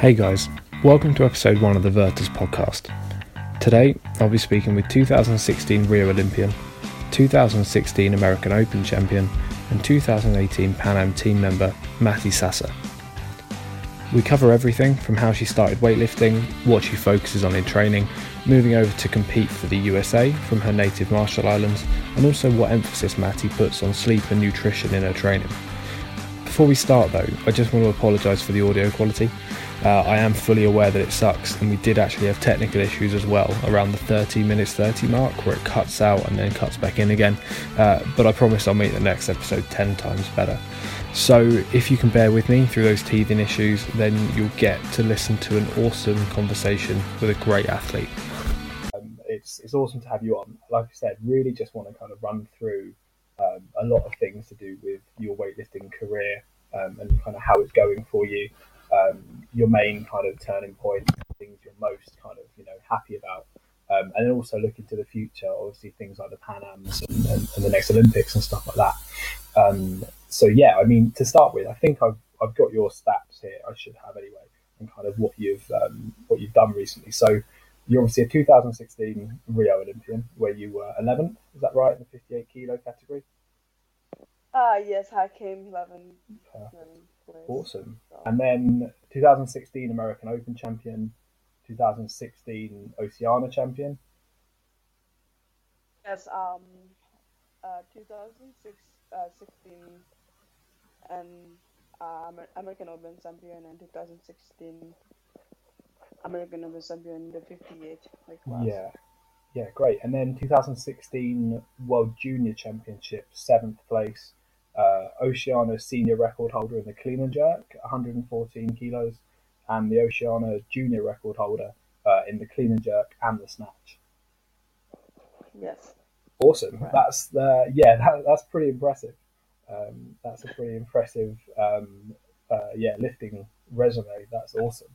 Hey guys, welcome to episode one of the Virtus podcast. Today, I'll be speaking with 2016 Rio Olympian, 2016 American Open champion, and 2018 Pan Am team member Mattie Sasser. We cover everything from how she started weightlifting, what she focuses on in training, moving over to compete for the USA from her native Marshall Islands, and also what emphasis Mattie puts on sleep and nutrition in her training. Before we start though, I just want to apologise for the audio quality. Uh, I am fully aware that it sucks, and we did actually have technical issues as well around the 30 minutes 30 mark where it cuts out and then cuts back in again. Uh, but I promise I'll make the next episode 10 times better. So if you can bear with me through those teething issues, then you'll get to listen to an awesome conversation with a great athlete. Um, it's, it's awesome to have you on. Like I said, really just want to kind of run through um, a lot of things to do with your weightlifting career um, and kind of how it's going for you um, your main kind of turning point, things you're most kind of you know happy about, um, and then also look into the future. Obviously, things like the Pan Am's and, and, and the next Olympics and stuff like that. Um, so yeah, I mean, to start with, I think I've I've got your stats here. I should have anyway, and kind of what you've um, what you've done recently. So you're obviously a 2016 Rio Olympian, where you were 11th. Is that right in the 58 kilo category? Ah, uh, yes, I came 11. Awesome. And then 2016 American Open champion, 2016 Oceania champion. Yes, um, uh, 2016 uh, and uh, American Open champion and 2016 American Open champion the 58 like Yeah. Yeah, great. And then 2016 World Junior Championship, seventh place uh, Oceania senior record holder in the clean and jerk, 114 kilos, and the Oceania junior record holder uh, in the clean and jerk and the snatch. Yes. Awesome. Right. That's the yeah. That, that's pretty impressive. Um, that's a pretty impressive um, uh, yeah lifting resume. That's awesome.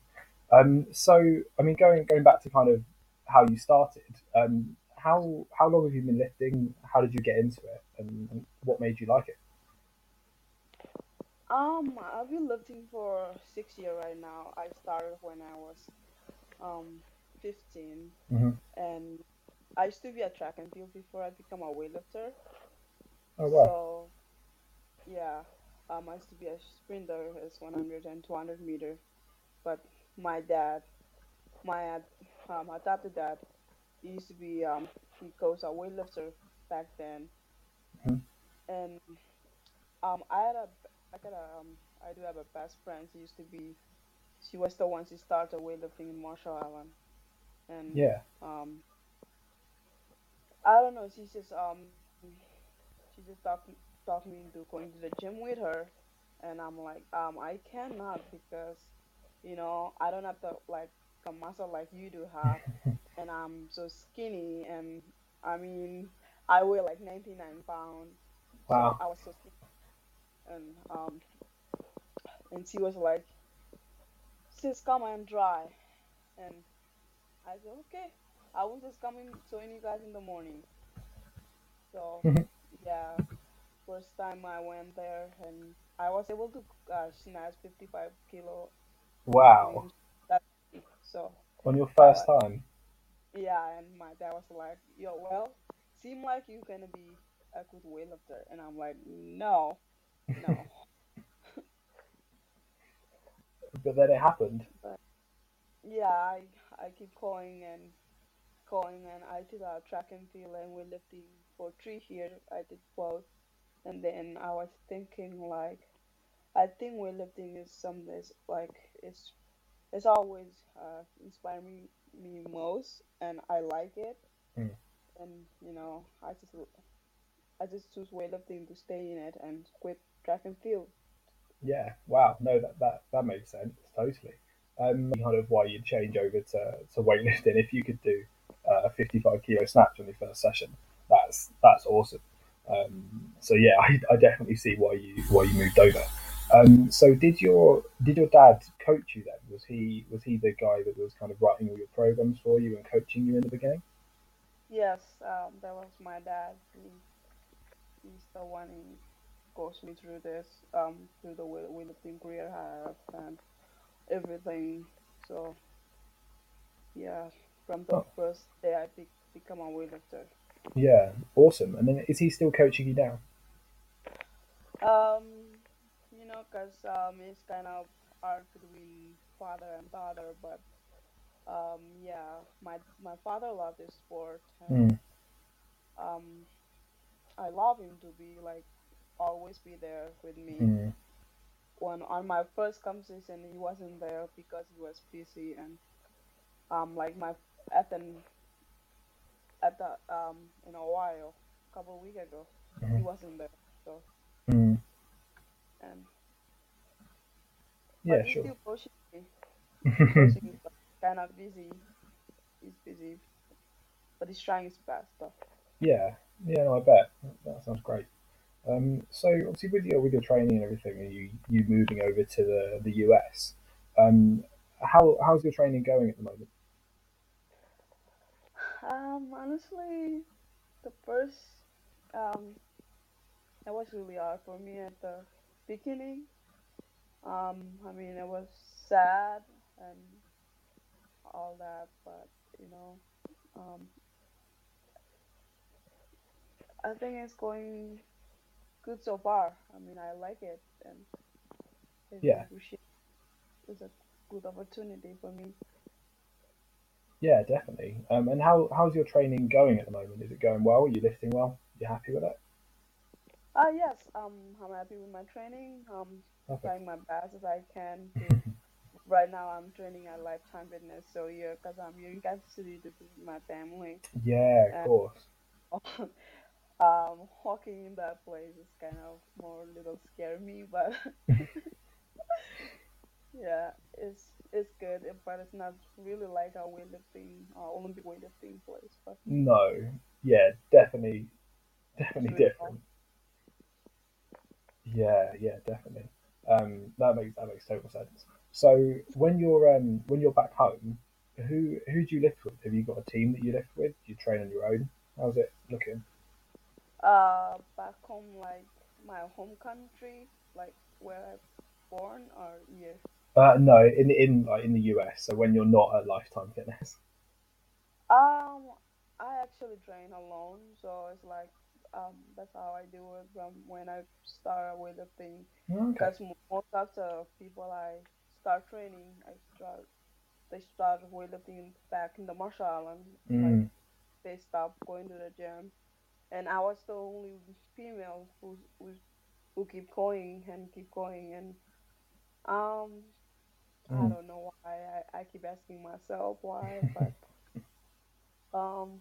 Um, so I mean, going going back to kind of how you started. Um, how how long have you been lifting? How did you get into it, and, and what made you like it? Um, I've been lifting for six years right now. I started when I was um 15, mm-hmm. and I used to be a track and field before I become a weightlifter. Oh wow! So yeah, um, I used to be a sprinter, it's 100 and 200 meter, but my dad, my um, adopted dad, he used to be um he goes a weightlifter back then, mm-hmm. and um I had a I got a, um, I do have a best friend. She used to be, she was the one she started weightlifting in Marshall Island, and yeah, um, I don't know. She's just um, she just talked talked me into going to the gym with her, and I'm like, um, I cannot because, you know, I don't have the like a muscle like you do have, and I'm so skinny, and I mean, I weigh like 99 pounds. Wow. So I was so skinny and um, and she was like, "Sis, come and dry," and I said, "Okay, I will just come in join you guys in the morning." So yeah, first time I went there and I was able to uh, snatch 55 kilo. Wow. That, so. On your first uh, time. Yeah, and my dad was like, "Yo, well, seem like you're gonna be a good weightlifter," and I'm like, "No." No. but then it happened. But yeah, I I keep calling and calling, and I did a track and field and weightlifting for three years. I did both, and then I was thinking like, I think weightlifting is something that's like it's it's always uh, inspired me me most, and I like it. Mm. And you know, I just I just choose weightlifting to stay in it and quit track and field. Yeah, wow. No, that that, that makes sense totally. Um, kind of why you'd change over to, to weightlifting if you could do uh, a 55 kilo snatch on your first session. That's that's awesome. Um, so yeah, I, I definitely see why you why you moved over. Um, so did your did your dad coach you then? Was he was he the guy that was kind of writing all your programs for you and coaching you in the beginning? Yes, um, that was my dad. He, he's the one in coached me through this, um, through the weightlifting career I have, and everything. So yeah, from the Oh. first day I be- become a weightlifter. Yeah, awesome. And then is he still coaching you now? Um, you know, cause um, it's kind of hard between father and daughter, but um, yeah, my my father loved this sport, and Mm. um, I love him to be like always be there with me. Mm. When on my first competition, he wasn't there because he was busy, and um, like my at the at the um in a while, a couple of weeks ago, he Mhm. wasn't there. So Mm. and Yeah, but he's sure. still pushing me. He's kind of busy. He's busy, but he's trying his best. Though. yeah, yeah, no, I bet. That sounds great. Um, so obviously with your with your training and everything, and you you moving over to the the US, um, how how's your training going at the moment? Um, honestly, the first um, it was really hard for me at the beginning. Um, I mean, it was sad and all that, but you know, um, I think it's going good so far. I mean, I like it, and Yeah, it's a good opportunity for me. yeah, definitely. Um, and how how's your training going at the moment? Is it going well? Are you lifting well? Are You happy with it? Uh, yes, um, I'm happy with my training. Um, Perfect. trying my best as I can. Right now, I'm training at Lifetime Fitness, so yeah, because I'm here in Kansas City to visit my family, Yeah, of and course. um, walking in that place is kind of more a little scare me, but yeah, it's it's good, but it's not really like a weightlifting, uh, Olympic weightlifting place, but No, yeah, definitely, definitely really different. Yeah, yeah, definitely. Um, that makes that makes total sense. So when you're um when you're back home, who who do you lift with? Have you got a team that you lift with? Do you train on your own? How's it looking? Uh, back home, like my home country, like where I born, or here. Uh, no, in in like in the US. So when you're not at Lifetime Fitness. Um, I actually train alone, so it's like um that's how I do it from when I start weightlifting. Okay. Because most of the people I start training, I start they start weightlifting back in the Marshall Island, like Mm, they stop going to the gym, and I was the only female who who who keep going and keep going, and um I mm. don't know why I, I keep asking myself why, but um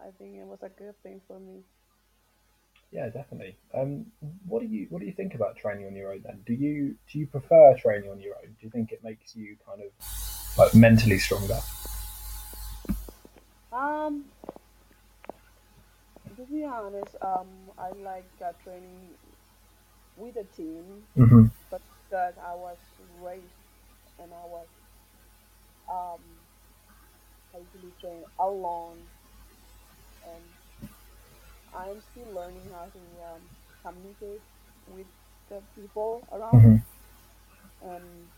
I think it was a good thing for me. Yeah, definitely. Um, what do you what do you think about training on your own then? Do you do you prefer training on your own? Do you think it makes you kind of like mentally stronger? Um, to be honest, um, I like uh, training with a team, hmm but because I was raised and I was um, I usually train alone, and I'm still learning how to um, communicate with the people around, hmm and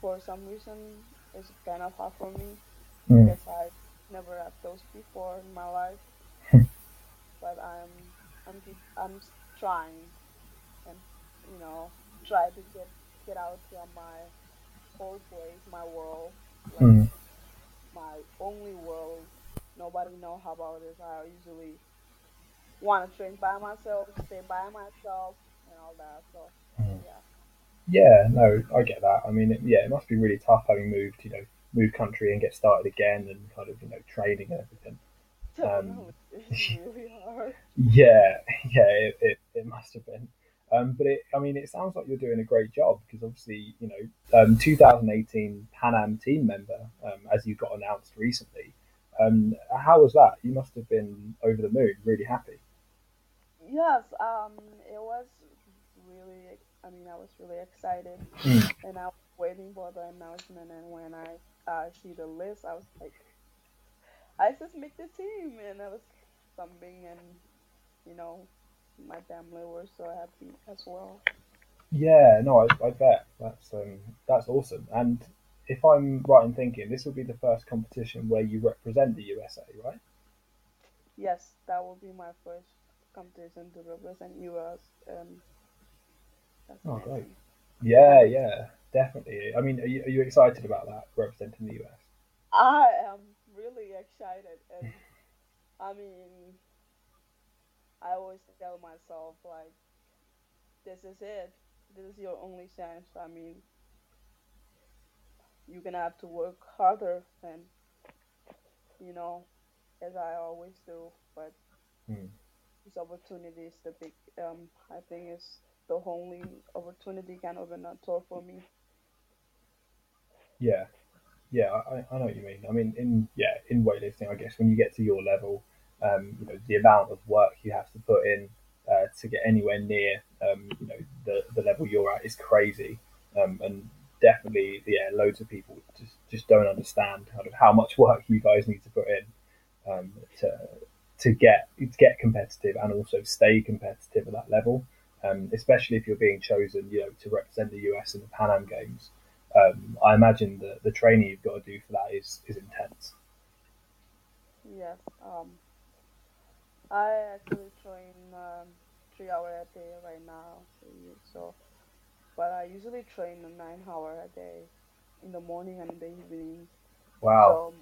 for some reason, it's kind of hard for me Mm. because I never had those before in my life. But I'm I'm I'm trying and you know try to get get out from my whole place, my world, like Mm. my only world. Nobody know how about it. I usually want to train by myself, stay by myself, and all that. So Mm. yeah, Yeah, no, I get that. I mean, it, yeah, it must be really tough having moved, you know, moved country and get started again and kind of, you know, training and everything. Um, really hard. yeah, yeah, it, it, it must have been. Um, but it, I mean, it sounds like you're doing a great job because obviously, you know, um, 2018 Pan Am team member, um, as you got announced recently. Um, how was that? You must have been over the moon, really happy. Yes, um, it was really. I mean, I was really excited. Mm. and I was waiting for the announcement. And when I uh, see the list, I was like, I just make the team, and I was something, and you know, my family were so happy as well. Yeah, no, I, I bet that's um, that's awesome. And if I'm right in thinking, this will be the first competition where you represent the USA, right? Yes, that will be my first competition to represent the US, that's Oh, great. Yeah, yeah, definitely. I mean, are you, are you excited about that representing the US? I am really excited, and I mean, I always tell myself like, this is it. This is your only chance. I mean, you're gonna have to work harder, and you know, as I always do. But Hmm. this opportunity is the big. Um, I think it's the only opportunity can open a door for me. Yeah, yeah, I, I know what you mean. I mean, in yeah, in weightlifting, I guess when you get to your level, um, you know, the amount of work you have to put in uh, to get anywhere near, um, you know, the the level you're at is crazy, um, and definitely, yeah, loads of people just just don't understand kind of how much work you guys need to put in um, to to get to get competitive and also stay competitive at that level. Um, especially if you're being chosen, you know, to represent the US in the Pan Am Games. Um, I imagine the the training you've got to do for that is is intense. Yes. Um, I actually train um, three hour a day right now. So, but I usually train nine hour a day in the morning and in the evening. Wow. So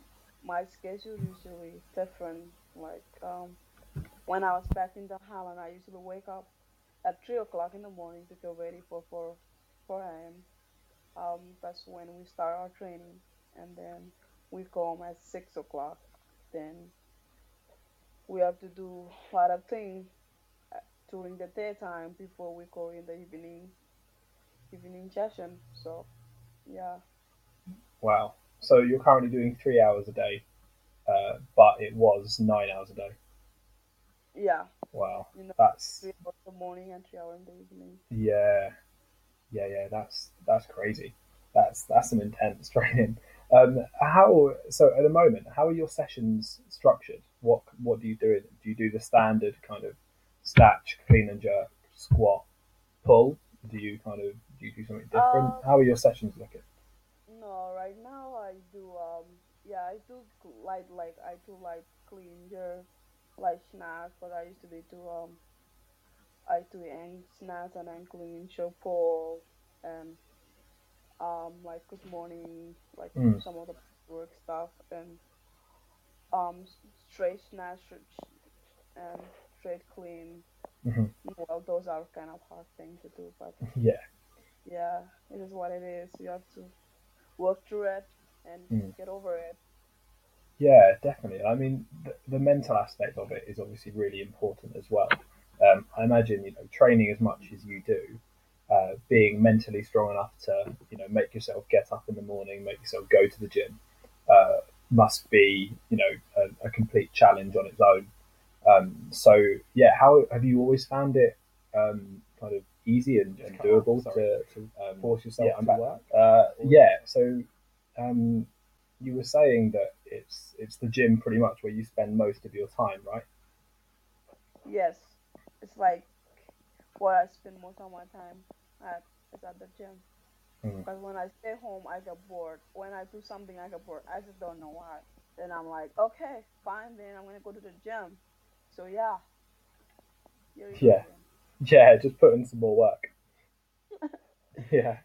my schedule usually different. Like um, when I was back in the Holland, I usually wake up at three o'clock in the morning to get ready for four four a.m. Um, that's when we start our training, and then we come at six o'clock. Then we have to do a lot of things uh, during the daytime before we go in the evening evening session. So yeah, Wow. So you're currently doing three hours a day, uh, but it was nine hours a day. yeah, Wow. you know, That's three hours in the morning and three hours in the evening. yeah, yeah, yeah. That's that's crazy. That's that's some intense training. Um, how so at the moment? How are your sessions structured? What what do you do? Do you do the standard kind of snatch, clean and jerk, squat, pull? Do you kind of do you do something different? Um, How are your sessions looking? no, right now I do um yeah I do light like I do like clean jerk, light snatch, but I used to be do um I do ang snacks and clean your pole and um like good morning like Mm, some of the work stuff and um straight snatch and straight clean. hmm Well, those are kind of hard things to do, but Yeah. yeah, it is what it is. You have to work through it and Mm. get over it. Yeah, definitely. I mean, the, the mental aspect of it is obviously really important as well. Um, I imagine, you know, training as much as you do, uh, being mentally strong enough to, you know, make yourself get up in the morning, make yourself go to the gym, uh, must be, you know, a, a complete challenge on its own. Um, so, yeah, how have you always found it um, kind of easy and, and doable sorry. to, to um, force yourself Yeah, to back. work? Uh, yeah, so um, you were saying that it's it's the gym pretty much where you spend most of your time, right? Yes, it's like where I spend most of my time at is at the gym. Mm. Because when I stay home, I get bored. When I do something, I get bored. I just don't know why. Then I'm like, okay, fine. Then I'm gonna go to the gym. So yeah, Yeah. Yeah, just put in some more work. Yeah,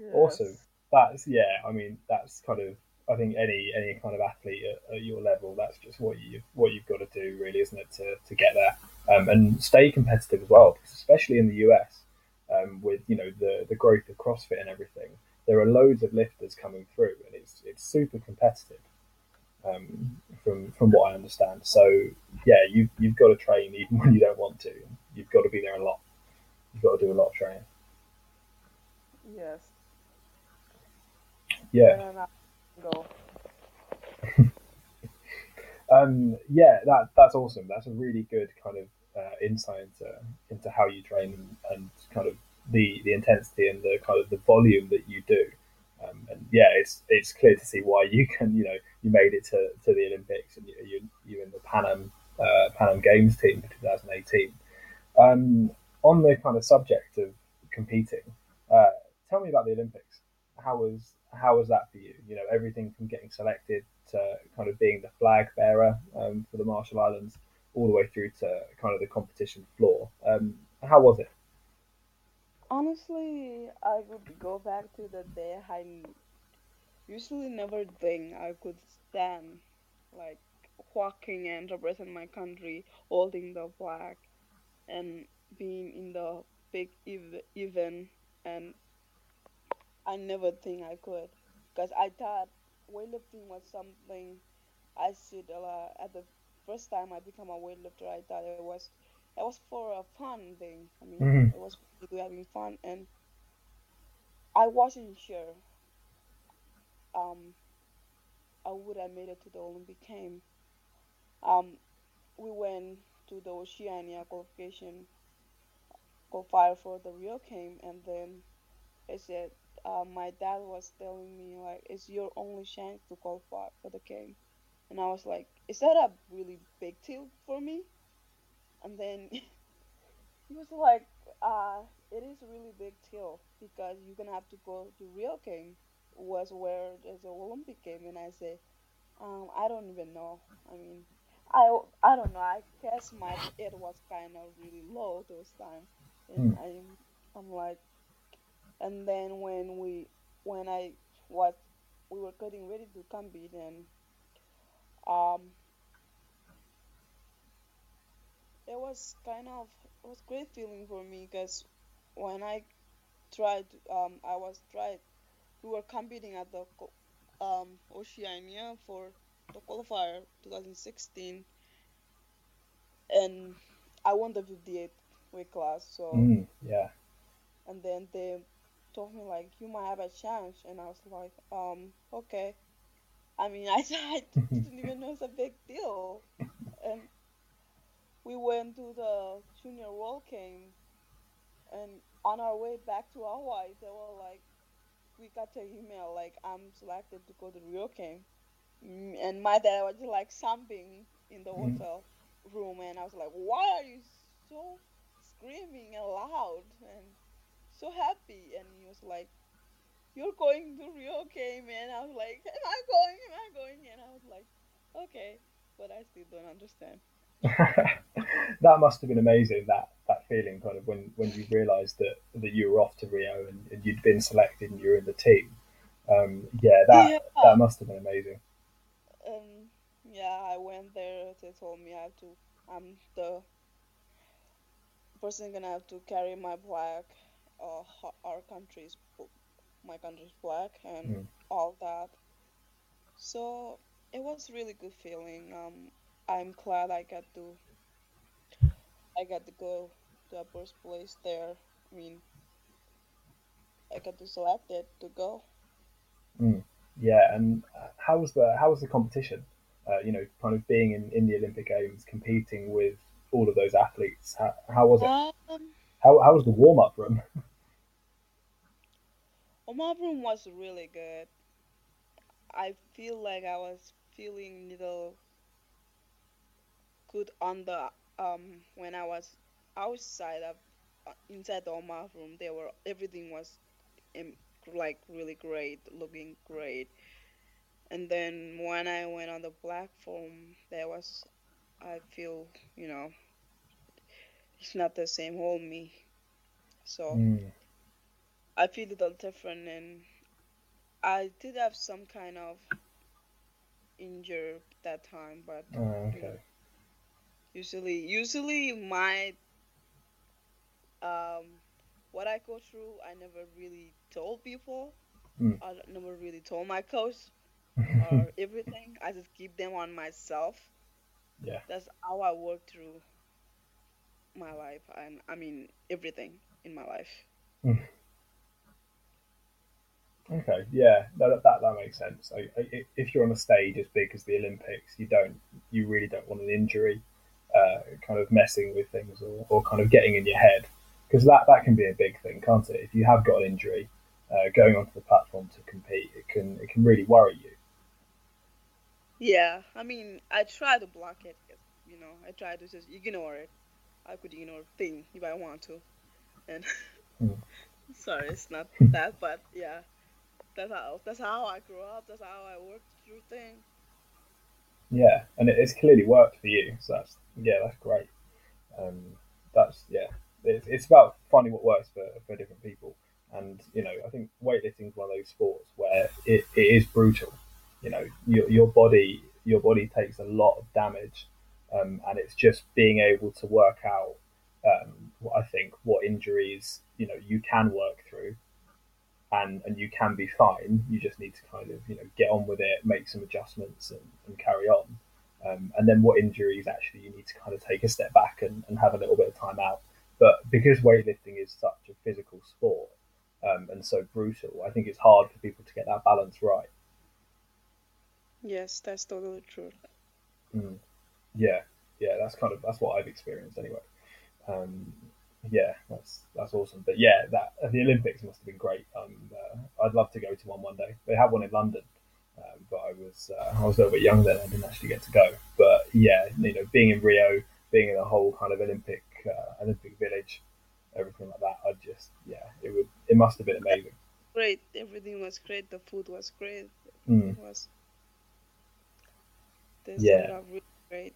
Yes. awesome. That's yeah. I mean, that's kind of I think any any kind of athlete at, at your level, that's just what you what you've got to do, really, isn't it, to, to get there um, and stay competitive as well, because especially in the US, um, with you know the the growth of CrossFit and everything, there are loads of lifters coming through, and it's it's super competitive. Um, from from what I understand, so yeah, you you've got to train even when you don't want to. You've got to be there a lot. You've got to do a lot of training. Yes. Yeah. And then I go. Um, yeah, that that's awesome. That's a really good kind of uh, insight into into how you train and, and kind of the the intensity and the kind of the volume that you do. Um, and yeah, it's it's clear to see why you can you know you made it to, to the Olympics and you you you in the Pan Am uh, Pan Am Games team for 2018. Um, on the kind of subject of competing. Uh, tell me about the Olympics. How was how was that for you? You know, everything from getting selected to kind of being the flag bearer um, for the Marshall Islands, all the way through to kind of the competition floor. Um, how was it? Honestly, I would go back to the day I usually never think I could stand like walking and represent my country, holding the flag, and being in the big ev- event. And I never think I could, because I thought weightlifting was something I should uh, at the first time I became a weightlifter. I thought it was it was for a fun thing. I mean, Mhm. it was having fun, and I wasn't sure um I would have made it to the Olympic game. Um, we went to the Oceania qualification qualifier for the Rio game, and then I said, uh, my dad was telling me like, it's your only chance to qualify for the game, and I was like, is that a really big deal for me? And then he was like, uh, it is a really big deal because you're gonna have to go to Rio game was where there's an Olympic game, and I said, um, I don't even know. I mean, I I don't know. I guess my it was kind of really low those times, Hmm. and I'm I'm like, and then when we when I was we were getting ready to compete, and um, it was kind of it was great feeling for me because when I tried, um, I was tried. We were competing at the um Oceania for the qualifier 2016 and I won the 58 weight class. So, Mm, yeah. and then they told me like you might have a chance, and I was like, um, okay. I mean, I, I didn't even know it's a big deal, and we went to the junior world game, and on our way back to Hawaii, they were like, we got an email like I'm selected to go to Rio game, Mm, and my dad was like something in the Mm. hotel room, and I was like, "Why are you so screaming and loud and so happy?" And he was like, "You're going to Rio game," and I was like, "Am I going? Am I going?" And I was like, "Okay," but I still don't understand. that must have been amazing. That that feeling, kind of when when you realised that that you were off to Rio and, and you'd been selected and you were in the team. Um, yeah, that Yeah, that must have been amazing. um, yeah, I went there. They told me I have to. I'm the person gonna have to carry my flag, uh, our country's, my country's black and Mm. all that. So it was really good feeling. Um, I'm glad I got to I got to go to a first place there. I mean, I got to select it to go. Mm. Yeah, and how was the how was the competition? Uh, you know, kind of being in, in the Olympic Games, competing with all of those athletes. How, how was it? Um, How, how was the warm up room? room was really good. I feel like I was feeling little good on the um when I was outside of uh, inside the Oma room. There were everything was um, like really great, looking great. And then when I went on the platform, there was I feel you know it's not the same whole me. So Mm. I feel a little different, and I did have some kind of injury that time, but Oh, you know okay. usually usually my um what I go through, I never really told people. Mm. I never really told my coach or everything. I just keep them on myself. yeah. That's how I work through my life, and I mean everything in my life. Mm. Okay. Yeah. That, that that makes sense. If you're on a stage as big as the Olympics, you don't you really don't want an injury, uh, kind of messing with things or, or kind of getting in your head because that that can be a big thing, can't it? If you have got an injury, uh, going onto the platform to compete, it can it can really worry you. Yeah, I mean I try to block it, You know, I try to just ignore it. I could ignore thing if I want to, and Mm. Sorry, it's not that, but yeah, that's how that's how I grew up. That's how I worked through things. Yeah, and it, it's clearly worked for you. So that's yeah, that's great. Um, that's yeah, it's, it's about finding what works for, for different people. And you know, I think weightlifting is one of those sports where it, it is brutal. You know, your, your body your body takes a lot of damage, um, and it's just being able to work out. Um, I think what injuries you know you can work through, and and you can be fine. You just need to kind of you know get on with it, make some adjustments, and, and carry on. Um, and then what injuries actually you need to kind of take a step back and, and have a little bit of time out. But because weightlifting is such a physical sport um, and so brutal, I think it's hard for people to get that balance right. Yes, that's totally true. Mm. Yeah, yeah, that's kind of that's what I've experienced anyway. Um, yeah, that's that's awesome. But yeah, that the Olympics must have been great. Um, uh, I'd love to go to one one day. They have one in London, um, but I was uh, I was a little bit young then. I didn't actually get to go. But yeah, you know, being in Rio, being in the whole kind of Olympic uh, Olympic Village, everything like that. I just yeah, it would it must have been amazing. Great, everything was great. The food was great. Mm. It was. Yeah. really great.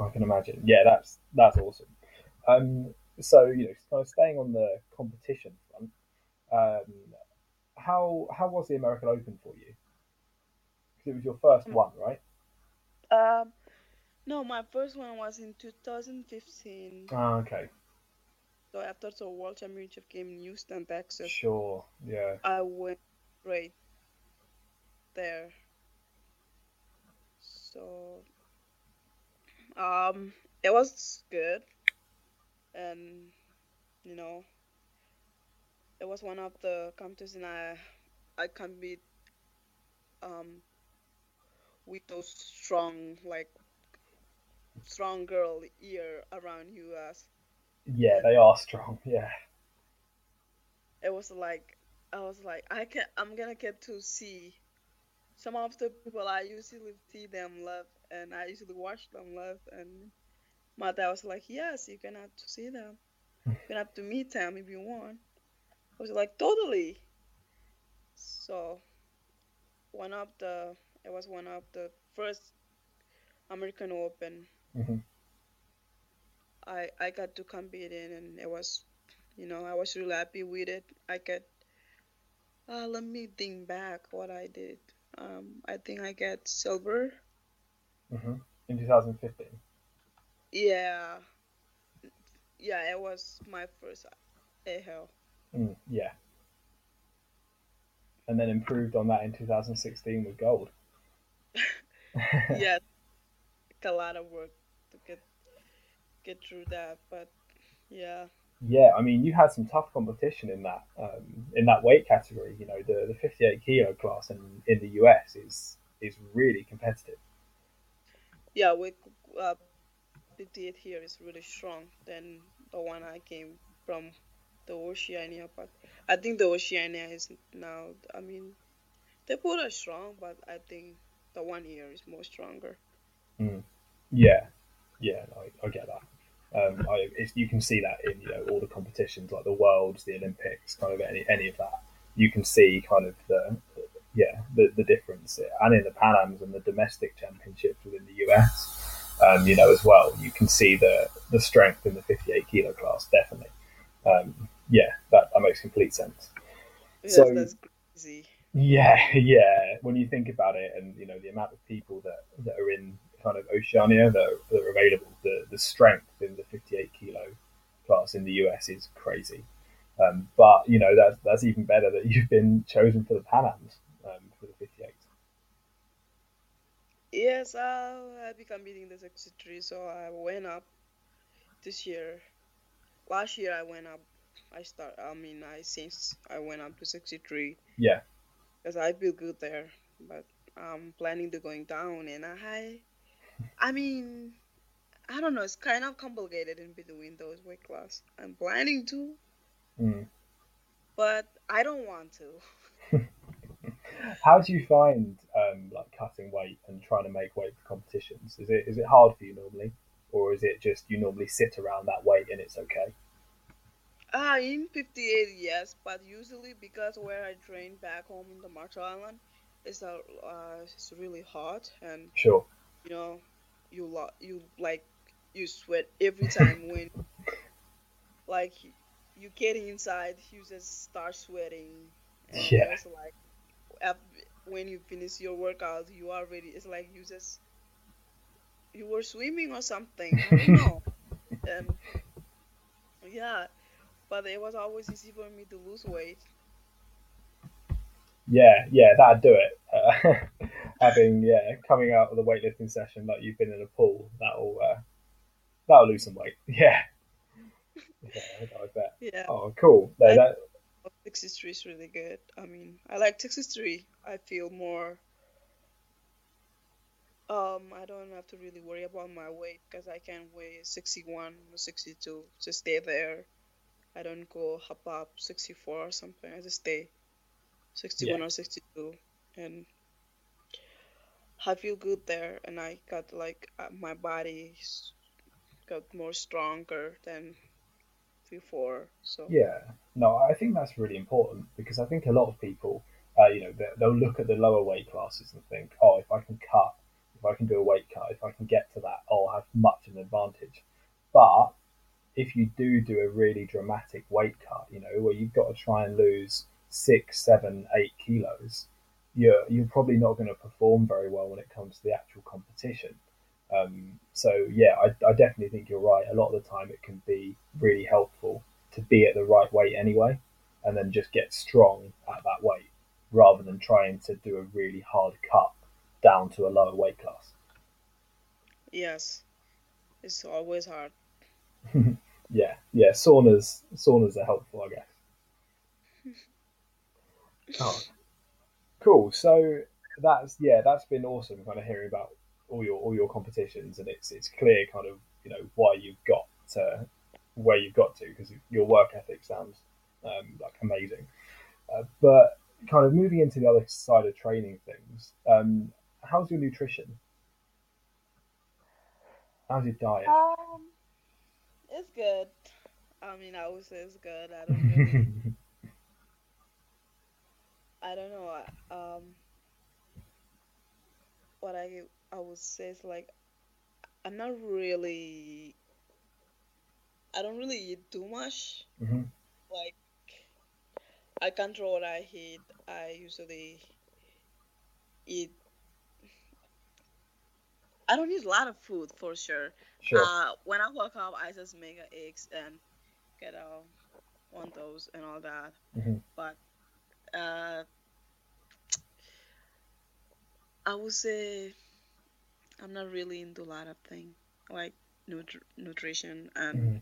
I can imagine. Yeah, that's that's awesome. Um, so you know, kind of staying on the competition front, um, how how was the American Open for you? 'Cause it was your first Mm. one, right? Um, no, my first one was in 2015. Ah, okay, So after the World Championship game in Houston, Texas, sure, yeah, I went straight there. So, um, it was good, and you know, it was one of the competitions I I compete um with those strong like strong girl here around you US, yeah. They are strong. Yeah, it was like I was like I can I'm gonna get to see some of the people I usually see them live and I usually watch them live and my dad was like yes you can have to see them. You can have to meet them if you want. I was like totally. So one of the it was one of the first American Open. Hmm I I got to compete in and it was you know I was really happy with it. I get. uh, let me think back what I did. Um I think I got silver. Hmm in 2015. Yeah yeah it was my first AHL Mm, yeah, and then improved on that in 2016 with gold. yeah a lot of work to get get through that but yeah Yeah, I mean, you had some tough competition in that um, in that weight category. You know, the, the 58 kilo class in, in the US is is really competitive. yeah we uh, 58 here is really strong than the one I came from the Oceania but I think the Oceania is now I mean they both are strong but I think the one here is more stronger Mm. Yeah, yeah, I, I get that. Um, I, you can see that in you know all the competitions like the Worlds, the Olympics, kind of any any of that. You can see kind of the yeah the, the difference, and in the Pan Ams and the domestic championships within the US, um, you know as well. You can see the the strength in the 58 kilo class definitely. Um, yeah, that, that makes complete sense. yes So that's crazy Yeah, yeah. When you think about it, and you know the amount of people that, that are in kind of Oceania that are, that are available, the the strength in the 58 kilo class in the US is crazy. Um, but you know that's that's even better that you've been chosen for the Pan Ams um, for the 58. Yes I'll, I'll be competing the 63 so I went up this year last year I went up I start I mean I since I went up to 63 Yeah, because I feel good there. But I'm planning to going down, and I, I mean, I don't know. It's kind of complicated in between those weight class. I'm planning to, mm. but I don't want to. How do you find um, like cutting weight and trying to make weight for competitions? Is it is it hard for you normally, or is it just you normally sit around that weight and it's okay? Ah, in 58, yes, but usually because where I train back home in the Marshall Island, it's a, uh, it's really hot and Sure. you know, you lo- you like you sweat every time when like you get inside, you just start sweating, and Yeah. it's like when you finish your workout, you already it's like you just you were swimming or something. I don't know. And yeah, but it was always easy for me to lose weight. Yeah, yeah, that'd do it. Uh, having yeah, coming out of the weightlifting session like you've been in a pool, that'll uh, that'll lose some weight. Yeah, yeah, I bet. Yeah, Oh, cool. No, that think 63 is really good. I mean, I like 63. I feel more. Um, I don't have to really worry about my weight because I can weigh 61 or 62. Just stay there. I don't go hop up 64 or something. I just stay 61 yeah, or 62, and I feel good there. And I got like uh, my body got more stronger than before. So yeah. No, I think that's really important because I think a lot of people, uh, you know, they- they'll look at the lower weight classes and think, oh, if I can cut, if I can do a weight cut, if I can get to that, I'll have much of an advantage. But if you do do a really dramatic weight cut, you know, where you've got to try and lose six, seven, eight kilos, you're you're probably not going to perform very well when it comes to the actual competition. Um, so yeah, I, I definitely think you're right. A lot of the time, it can be really helpful to be at the right weight anyway, and then just get strong at that weight rather than trying to do a really hard cut down to a lower weight class. yes, it's always hard. Yeah, yeah. Saunas, saunas are helpful, I guess. Oh, cool. So that's yeah, that's been awesome. Kind of hearing about all your all your competitions, and it's it's clear kind of you know why you've got to where you've got to because your work ethic sounds um, like amazing. Uh, but kind of moving into the other side of training things, um, how's your nutrition? How's your diet? Um, it's good. I mean, I would say it's good. I don't really, I don't know. Um, what I I would say it's like I'm not really. I don't really eat too much. hmm Like I control what I eat. I usually eat. I don't eat a lot of food for sure. Sure. Uh, when I wake up, I just make eggs and get out one those and all that. hmm But uh, I would say I'm not really into a lot of things like nutri- nutrition and hmm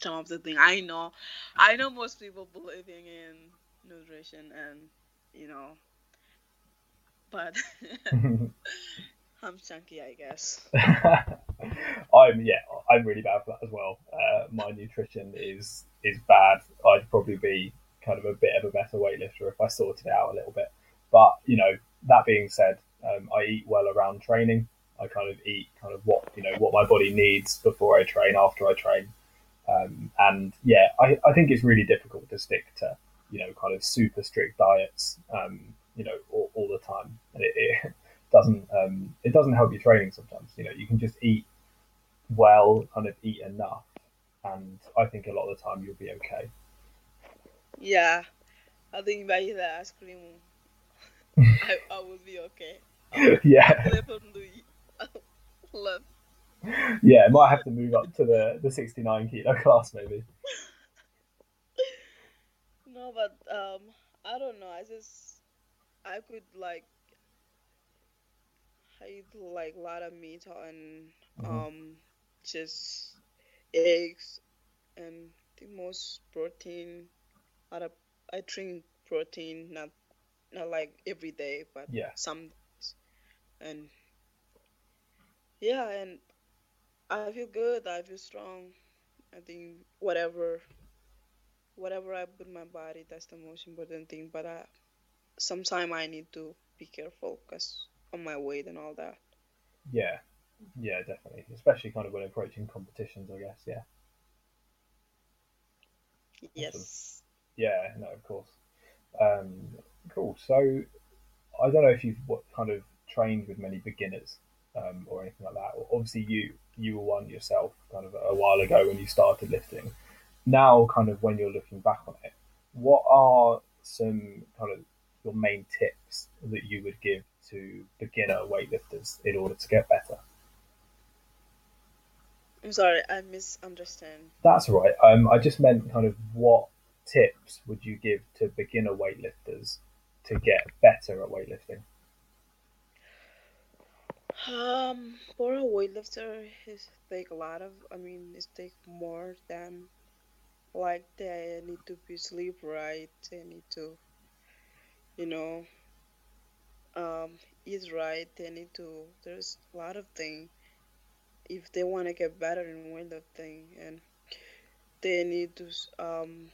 some of the thing I know. I know most people believing in nutrition and you know, but I'm chunky, I guess. I'm yeah, I'm really bad for that as well. Uh, my nutrition is is bad. I'd probably be kind of a bit of a better weightlifter if I sorted it out a little bit. But you know, that being said, um, I eat well around training. I kind of eat kind of what you know what my body needs before I train, after I train, um, and yeah, I, I think it's really difficult to stick to you know kind of super strict diets, um, you know, all, all the time, and it, it doesn't um, it doesn't help your training sometimes. You know, you can just eat well, kind of eat enough, and I think a lot of the time you'll be okay. Yeah, I think I the ice cream, I, I will be okay. yeah, love. yeah, I might have to move up to the the 69 kilo class maybe. No, but um, I don't know. I just I could like I eat like a lot of meat and hmm um just eggs and the most protein. Out of I drink protein, not not like every day, but Yeah, some days. And yeah, and I feel good. I feel strong. I think whatever whatever I put in my body, that's the most important thing. But I sometime I need to be careful because on my weight and all that. yeah, yeah, definitely. Especially kind of when approaching competitions, I guess. Yeah. Yes. Yeah, no, of course. Um, cool. So, I don't know if you've what kind of trained with many beginners um, or anything like that. Obviously, you you were one yourself, kind of a while ago when you started lifting. Now, kind of when you're looking back on it, what are some kind of your main tips that you would give to beginner weightlifters in order to get better? I'm sorry, I misunderstand. That's right. Um, I just meant kind of what tips would you give to beginner weightlifters to get better at weightlifting? Um, for a weightlifter, it take a lot of. I mean, it take more than like they need to be sleep right. They need to, you know, um, eat right. They need to. There's a lot of things if they want to get better in weightlifting, and they need to, um,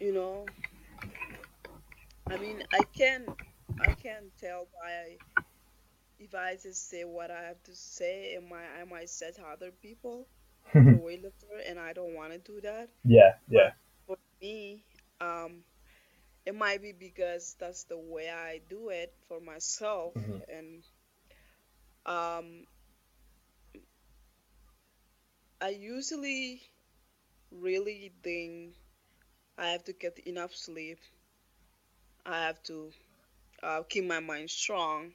you know. I mean, I can I can't tell by if I just say what I have to say, and might I might set other people the weightlifter, and I don't want to do that. Yeah, yeah. But for me, um, it might be because that's the way I do it for myself, Mhm. and um, I usually really think I have to get enough sleep. I have to uh, keep my mind strong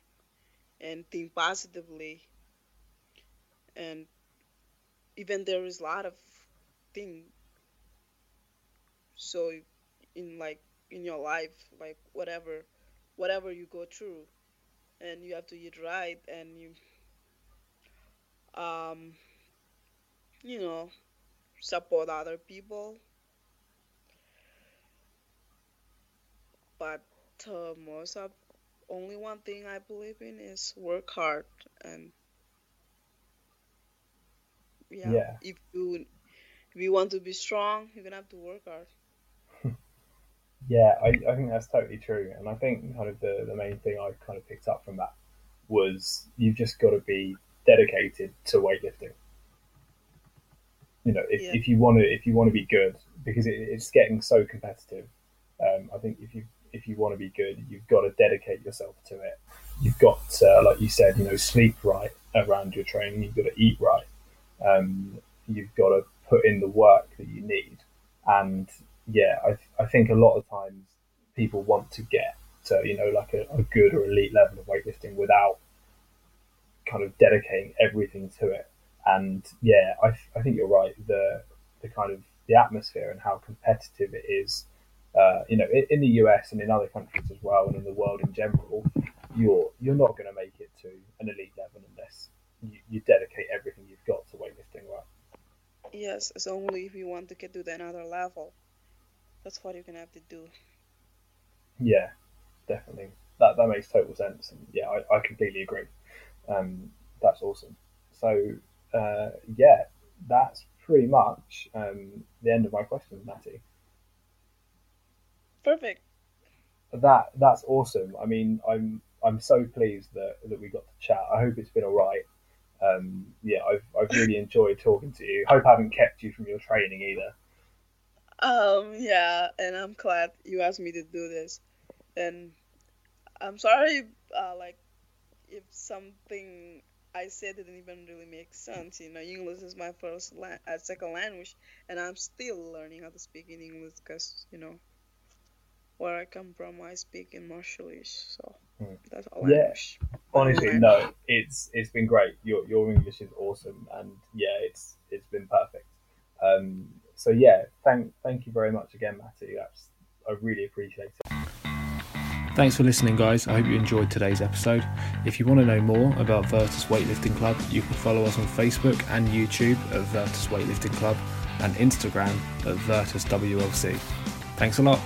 and think positively. And even there is a lot of thing. So in like in your life, like whatever, whatever you go through, and you have to eat right, and you, um, you know, support other people. But uh, most of only one thing I believe in is work hard and yeah, Yeah. if you if you want to be strong, you're gonna have to work hard. Yeah, I, I think that's totally true. And I think kind of the, the main thing I kind of picked up from that was you've just got to be dedicated to weightlifting. You know, if, Yeah. if you want to if you want to be good, because it, it's getting so competitive. Um, I think if you if you want to be good, you've got to dedicate yourself to it. You've got, to, like you said, you know, sleep right around your training. You've got to eat right. Um, you've got to put in the work that you need. And yeah, I, I think a lot of times people want to get to, you know, like a, a good or elite level of weightlifting without kind of dedicating everything to it. And yeah, I, I think you're right. The, the kind of the atmosphere and how competitive it is, uh, you know, in, in the US and in other countries as well, and in the world in general, you're you're not going to make it to an elite level unless you, you dedicate everything you've got to weightlifting, right? Yes, it's only if you want to get to the another level. That's what you're gonna have to do. Yeah, definitely. That that makes total sense, and yeah, I, I completely agree. Um, that's awesome. So uh, yeah, that's pretty much um, the end of my questions, Mattie. Perfect. That that's awesome. I mean, I'm I'm so pleased that that we got to chat. I hope it's been all right. Um, yeah, I've I've really enjoyed talking to you. Hope I haven't kept you from your training either. Um, yeah, and I'm glad you asked me to do this. And I'm sorry, uh, like, if something I said didn't even really make sense. You know, English is my first la- uh, second language, and I'm still learning how to speak in English because, you know, where I come from, I speak in Marshallese, so Hmm. that's a Yeah. language. Honestly, no, it's it's been great. Your your English is awesome, and yeah, it's it's been perfect. Um, so yeah, thank thank you very much again, Mattie. That's I really appreciate it. Thanks for listening, guys. I hope you enjoyed today's episode. If you want to know more about Virtus Weightlifting Club, you can follow us on Facebook and YouTube at Virtus Weightlifting Club and Instagram at Virtus WLC. Thanks a lot.